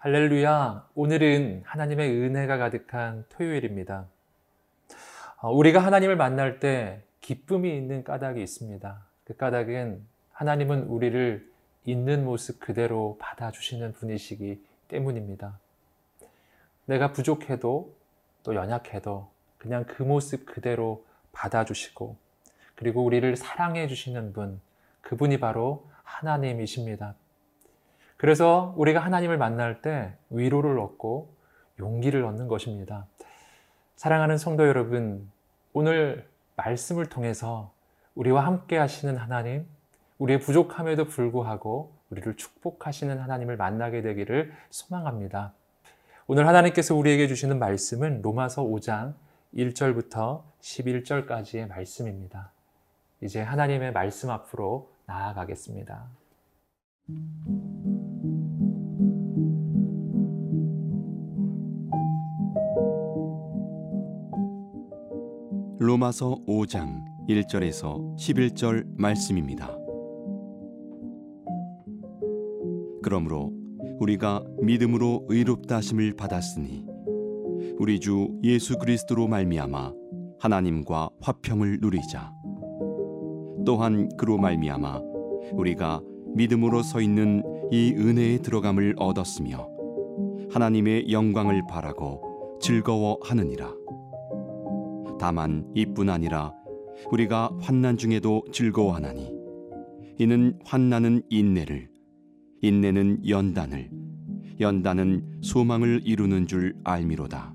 할렐루야. 오늘은 하나님의 은혜가 가득한 토요일입니다. 어, 우리가 하나님을 만날 때 기쁨이 있는 까닭이 있습니다. 그 까닭은 하나님은 우리를 있는 모습 그대로 받아주시는 분이시기 때문입니다. 내가 부족해도 또 연약해도 그냥 그 모습 그대로 받아주시고 그리고 우리를 사랑해 주시는 분, 그분이 바로 하나님이십니다. 그래서 우리가 하나님을 만날 때 위로를 얻고 용기를 얻는 것입니다. 사랑하는 성도 여러분, 오늘 말씀을 통해서 우리와 함께 하시는 하나님, 우리의 부족함에도 불구하고 우리를 축복하시는 하나님을 만나게 되기를 소망합니다. 오늘 하나님께서 우리에게 주시는 말씀은 로마서 5장 1절부터 11절까지의 말씀입니다. 이제 하나님의 말씀 앞으로 나아가겠습니다. 로마서 5장 1절에서 11절 말씀입니다. 그러므로 우리가 믿음으로 의롭다 하심을 받았으니 우리 주 예수 그리스도로 말미암아 하나님과 화평을 누리자. 또한 그로 말미암아 우리가 믿음으로 서 있는 이 은혜에 들어감을 얻었으며 하나님의 영광을 바라고 즐거워하느니라. 다만 이뿐 아니라 우리가 환난 중에도 즐거워하나니 이는 환난은 인내를 인내는 연단을 연단은 소망을 이루는 줄 알미로다.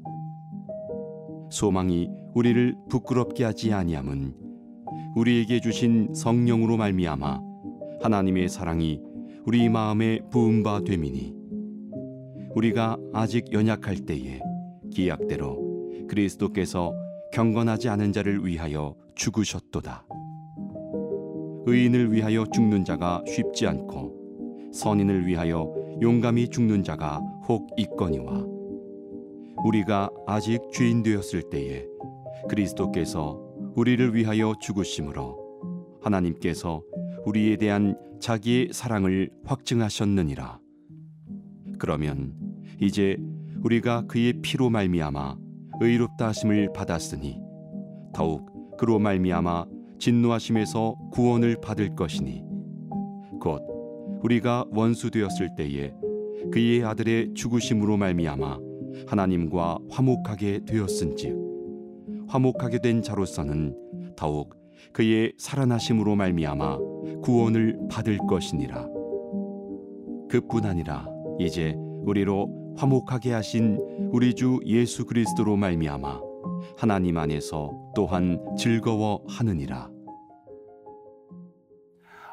소망이 우리를 부끄럽게 하지 아니함은 우리에게 주신 성령으로 말미암아 하나님의 사랑이 우리 마음에 부은 바 됨이니 우리가 아직 연약할 때에 기약대로 그리스도께서 경건하지 않은 자를 위하여 죽으셨도다. 의인을 위하여 죽는 자가 쉽지 않고 선인을 위하여 용감히 죽는 자가 혹 있거니와 우리가 아직 죄인 되었을 때에 그리스도께서 우리를 위하여 죽으심으로 하나님께서 우리에 대한 자기의 사랑을 확증하셨느니라. 그러면 이제 우리가 그의 피로 말미암아 의롭다 하심을 받았으니 더욱 그로 말미암아 진노하심에서 구원을 받을 것이니 곧 우리가 원수 되었을 때에 그의 아들의 죽으심으로 말미암아 하나님과 화목하게 되었은즉 화목하게 된 자로서는 더욱 그의 살아나심으로 말미암아 구원을 받을 것이니라. 그뿐 아니라 이제 우리로 화목하게 하신 우리 주 예수 그리스도로 말미암아 하나님 안에서 또한 즐거워하느니라.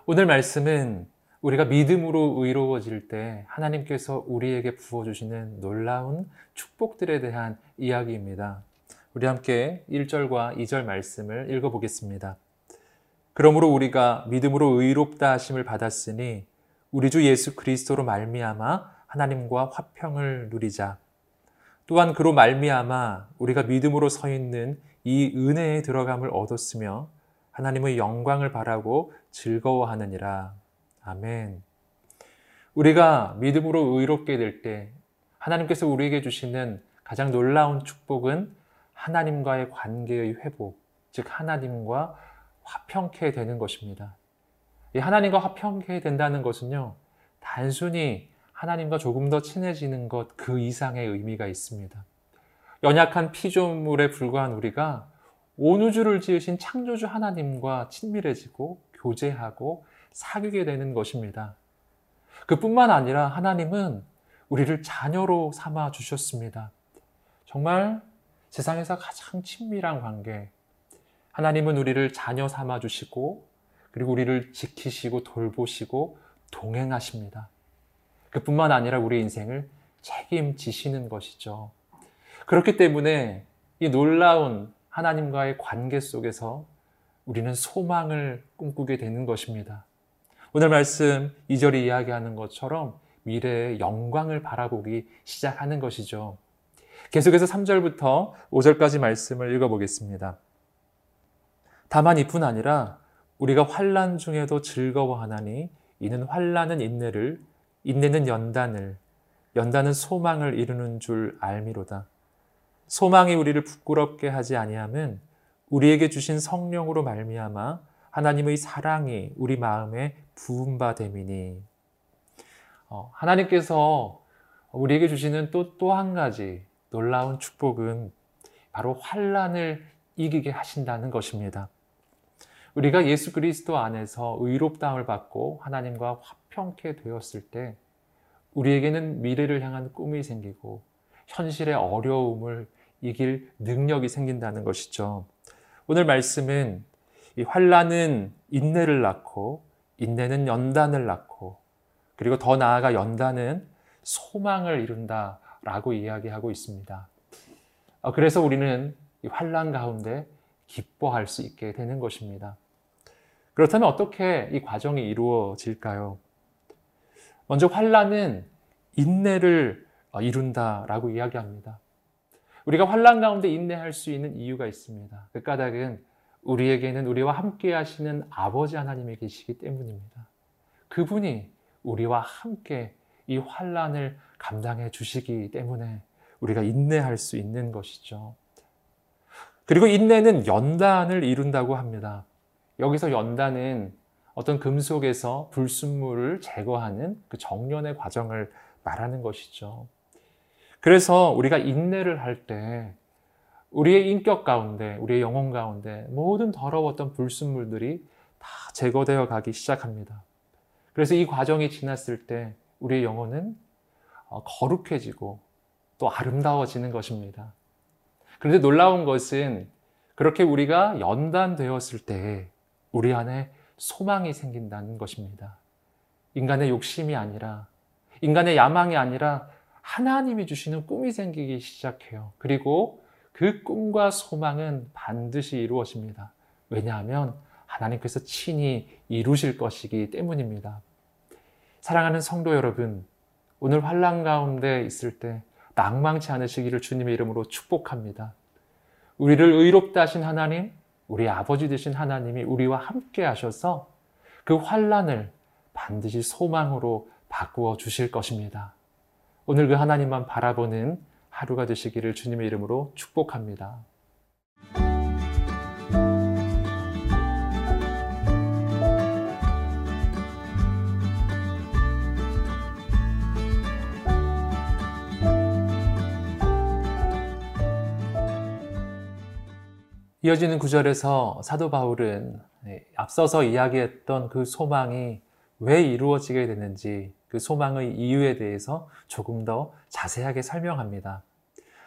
오늘 말씀은 우리가 믿음으로 의로워질 때 하나님께서 우리에게 부어주시는 놀라운 축복들에 대한 이야기입니다. 우리 함께 1절과 2절 말씀을 읽어보겠습니다. 그러므로 우리가 믿음으로 의롭다 하심을 받았으니 우리 주 예수 그리스도로 말미암아 하나님과 화평을 누리자. 또한 그로 말미암아 우리가 믿음으로 서 있는 이 은혜에 들어감을 얻었으며 하나님의 영광을 바라고 즐거워하느니라. 아멘. 우리가 믿음으로 의롭게 될 때 하나님께서 우리에게 주시는 가장 놀라운 축복은 하나님과의 관계의 회복, 즉 하나님과 화평케 되는 것입니다. 이 하나님과 화평케 된다는 것은요, 단순히 하나님과 조금 더 친해지는 것 그 이상의 의미가 있습니다. 연약한 피조물에 불과한 우리가 온 우주를 지으신 창조주 하나님과 친밀해지고 교제하고 사귀게 되는 것입니다. 그뿐만 아니라 하나님은 우리를 자녀로 삼아 주셨습니다. 정말 세상에서 가장 친밀한 관계. 하나님은 우리를 자녀 삼아 주시고 그리고 우리를 지키시고 돌보시고 동행하십니다. 그뿐만 아니라 우리 인생을 책임지시는 것이죠. 그렇기 때문에 이 놀라운 하나님과의 관계 속에서 우리는 소망을 꿈꾸게 되는 것입니다. 오늘 말씀 2절이 이야기하는 것처럼 미래의 영광을 바라보기 시작하는 것이죠. 계속해서 3절부터 5절까지 말씀을 읽어보겠습니다. 다만 이뿐 아니라 우리가 환란 중에도 즐거워하나니 이는 환란은 인내를 인내는 연단을 연단은 소망을 이루는 줄 알미로다. 소망이 우리를 부끄럽게 하지 아니함은 우리에게 주신 성령으로 말미암아 하나님의 사랑이 우리 마음에 부은 바 됨이니 어, 하나님께서 우리에게 주시는 또 또 한 가지 놀라운 축복은 바로 환란을 이기게 하신다는 것입니다. 우리가 예수 그리스도 안에서 의롭다함을 받고 하나님과 화평케 되었을 때 우리에게는 미래를 향한 꿈이 생기고 현실의 어려움을 이길 능력이 생긴다는 것이죠. 오늘 말씀은 이 환란은 인내를 낳고 인내는 연단을 낳고 그리고 더 나아가 연단은 소망을 이룬다라고 이야기하고 있습니다. 어, 그래서 우리는 이 환란 가운데 기뻐할 수 있게 되는 것입니다. 그렇다면 어떻게 이 과정이 이루어질까요? 먼저 환란은 인내를 어, 이룬다라고 이야기합니다. 우리가 환란 가운데 인내할 수 있는 이유가 있습니다. 그 까닭은 우리에게는 우리와 함께 하시는 아버지 하나님이 계시기 때문입니다. 그분이 우리와 함께 이 환란을 감당해 주시기 때문에 우리가 인내할 수 있는 것이죠. 그리고 인내는 연단을 이룬다고 합니다. 여기서 연단은 어떤 금속에서 불순물을 제거하는 그 정련의 과정을 말하는 것이죠. 그래서 우리가 인내를 할 때 우리의 인격 가운데, 우리의 영혼 가운데 모든 더러웠던 불순물들이 다 제거되어 가기 시작합니다. 그래서 이 과정이 지났을 때 우리의 영혼은 어, 거룩해지고 또 아름다워지는 것입니다. 그런데 놀라운 것은 그렇게 우리가 연단되었을 때 우리 안에 소망이 생긴다는 것입니다. 인간의 욕심이 아니라, 인간의 야망이 아니라 하나님이 주시는 꿈이 생기기 시작해요. 그리고 그 꿈과 소망은 반드시 이루어집니다. 왜냐하면 하나님께서 친히 이루실 것이기 때문입니다. 사랑하는 성도 여러분, 오늘 환란 가운데 있을 때 낭망치 않으시기를 주님의 이름으로 축복합니다. 우리를 의롭다 하신 하나님, 우리 아버지 되신 하나님이 우리와 함께 하셔서 그 환란을 반드시 소망으로 바꾸어 주실 것입니다. 오늘 그 하나님만 바라보는 하루가 되시기를 주님의 이름으로 축복합니다. 이어지는 구절에서 사도 바울은 네, 앞서서 이야기했던 그 소망이 왜 이루어지게 되는지 그 소망의 이유에 대해서 조금 더 자세하게 설명합니다.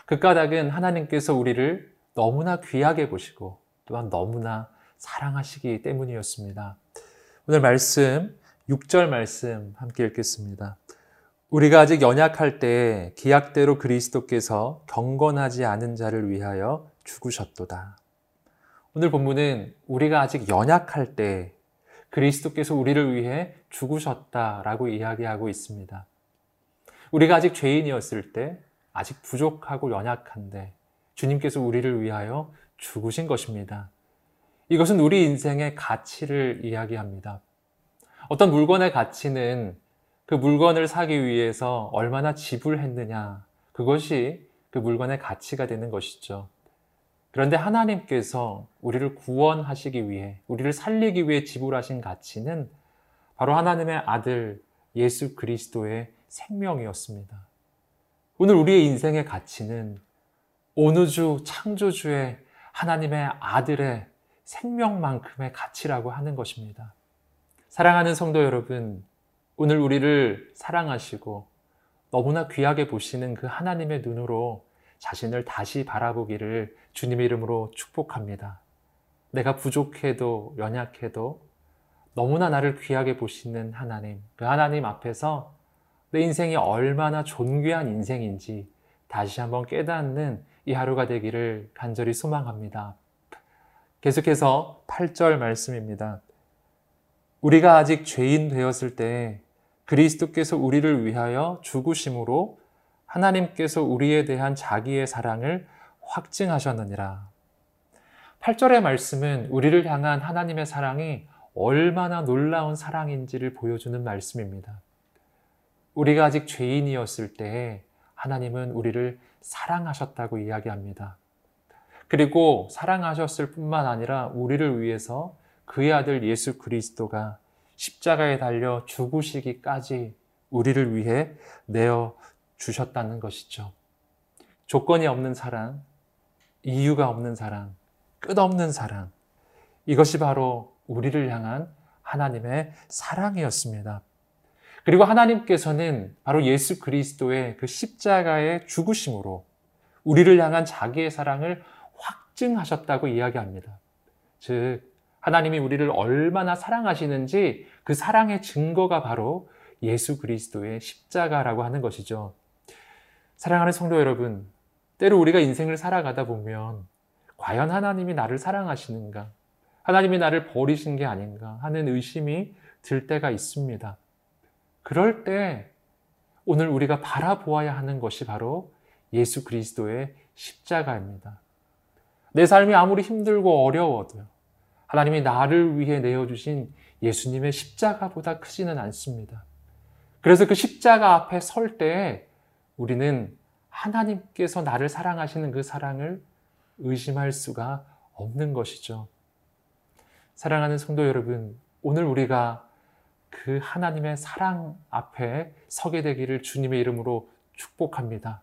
그 까닭은 하나님께서 우리를 너무나 귀하게 보시고 또한 너무나 사랑하시기 때문이었습니다. 오늘 말씀, 6절 말씀 함께 읽겠습니다. 우리가 아직 연약할 때 기약대로 그리스도께서 경건하지 않은 자를 위하여 죽으셨도다. 오늘 본문은 우리가 아직 연약할 때 그리스도께서 우리를 위해 죽으셨다라고 이야기하고 있습니다. 우리가 아직 죄인이었을 때, 아직 부족하고 연약한데, 주님께서 우리를 위하여 죽으신 것입니다. 이것은 우리 인생의 가치를 이야기합니다. 어떤 물건의 가치는 그 물건을 사기 위해서 얼마나 지불했느냐, 그것이 그 물건의 가치가 되는 것이죠. 그런데 하나님께서 우리를 구원하시기 위해, 우리를 살리기 위해 지불하신 가치는 바로 하나님의 아들 예수 그리스도의 생명이었습니다. 오늘 우리의 인생의 가치는 오누주 창조주의 하나님의 아들의 생명만큼의 가치라고 하는 것입니다. 사랑하는 성도 여러분, 오늘 우리를 사랑하시고 너무나 귀하게 보시는 그 하나님의 눈으로 자신을 다시 바라보기를 주님의 이름으로 축복합니다. 내가 부족해도 연약해도 너무나 나를 귀하게 보시는 하나님, 그 하나님 앞에서 내 인생이 얼마나 존귀한 인생인지 다시 한번 깨닫는 이 하루가 되기를 간절히 소망합니다. 계속해서 8절 말씀입니다. 우리가 아직 죄인 되었을 때 그리스도께서 우리를 위하여 죽으심으로 하나님께서 우리에 대한 자기의 사랑을 확증하셨느니라. 8절의 말씀은 우리를 향한 하나님의 사랑이 얼마나 놀라운 사랑인지를 보여주는 말씀입니다. 우리가 아직 죄인이었을 때 하나님은 우리를 사랑하셨다고 이야기합니다. 그리고 사랑하셨을 뿐만 아니라 우리를 위해서 그의 아들 예수 그리스도가 십자가에 달려 죽으시기까지 우리를 위해 내어 주셨다는 것이죠. 조건이 없는 사랑, 이유가 없는 사랑, 끝없는 사랑. 이것이 바로 우리를 향한 하나님의 사랑이었습니다. 그리고 하나님께서는 바로 예수 그리스도의 그 십자가의 죽으심으로 우리를 향한 자기의 사랑을 확증하셨다고 이야기합니다. 즉, 하나님이 우리를 얼마나 사랑하시는지 그 사랑의 증거가 바로 예수 그리스도의 십자가라고 하는 것이죠. 사랑하는 성도 여러분, 때로 우리가 인생을 살아가다 보면 과연 하나님이 나를 사랑하시는가? 하나님이 나를 버리신 게 아닌가 하는 의심이 들 때가 있습니다. 그럴 때 오늘 우리가 바라보아야 하는 것이 바로 예수 그리스도의 십자가입니다. 내 삶이 아무리 힘들고 어려워도요. 하나님이 나를 위해 내어주신 예수님의 십자가보다 크지는 않습니다. 그래서 그 십자가 앞에 설 때 우리는 하나님께서 나를 사랑하시는 그 사랑을 의심할 수가 없는 것이죠. 사랑하는 성도 여러분, 오늘 우리가 그 하나님의 사랑 앞에 서게 되기를 주님의 이름으로 축복합니다.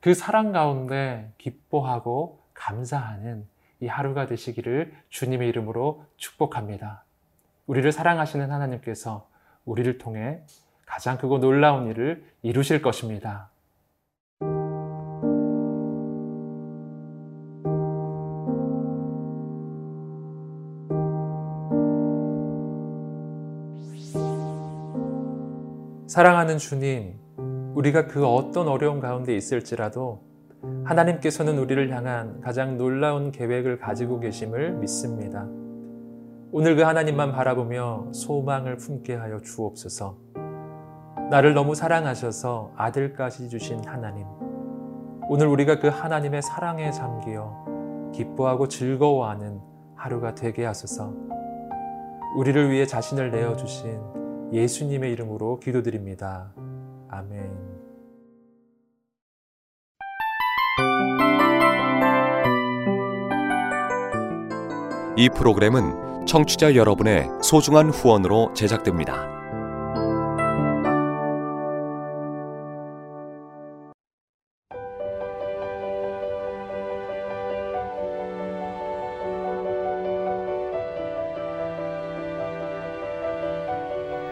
그 사랑 가운데 기뻐하고 감사하는 이 하루가 되시기를 주님의 이름으로 축복합니다. 우리를 사랑하시는 하나님께서 우리를 통해 가장 크고 놀라운 일을 이루실 것입니다. 사랑하는 주님, 우리가 그 어떤 어려움 가운데 있을지라도 하나님께서는 우리를 향한 가장 놀라운 계획을 가지고 계심을 믿습니다. 오늘 그 하나님만 바라보며 소망을 품게 하여 주옵소서. 나를 너무 사랑하셔서 아들까지 주신 하나님. 오늘 우리가 그 하나님의 사랑에 잠기어 기뻐하고 즐거워하는 하루가 되게 하소서. 우리를 위해 자신을 내어 주신 예수님의 이름으로 기도드립니다. 아멘. 이 프로그램은 청취자 여러분의 소중한 후원으로 제작됩니다.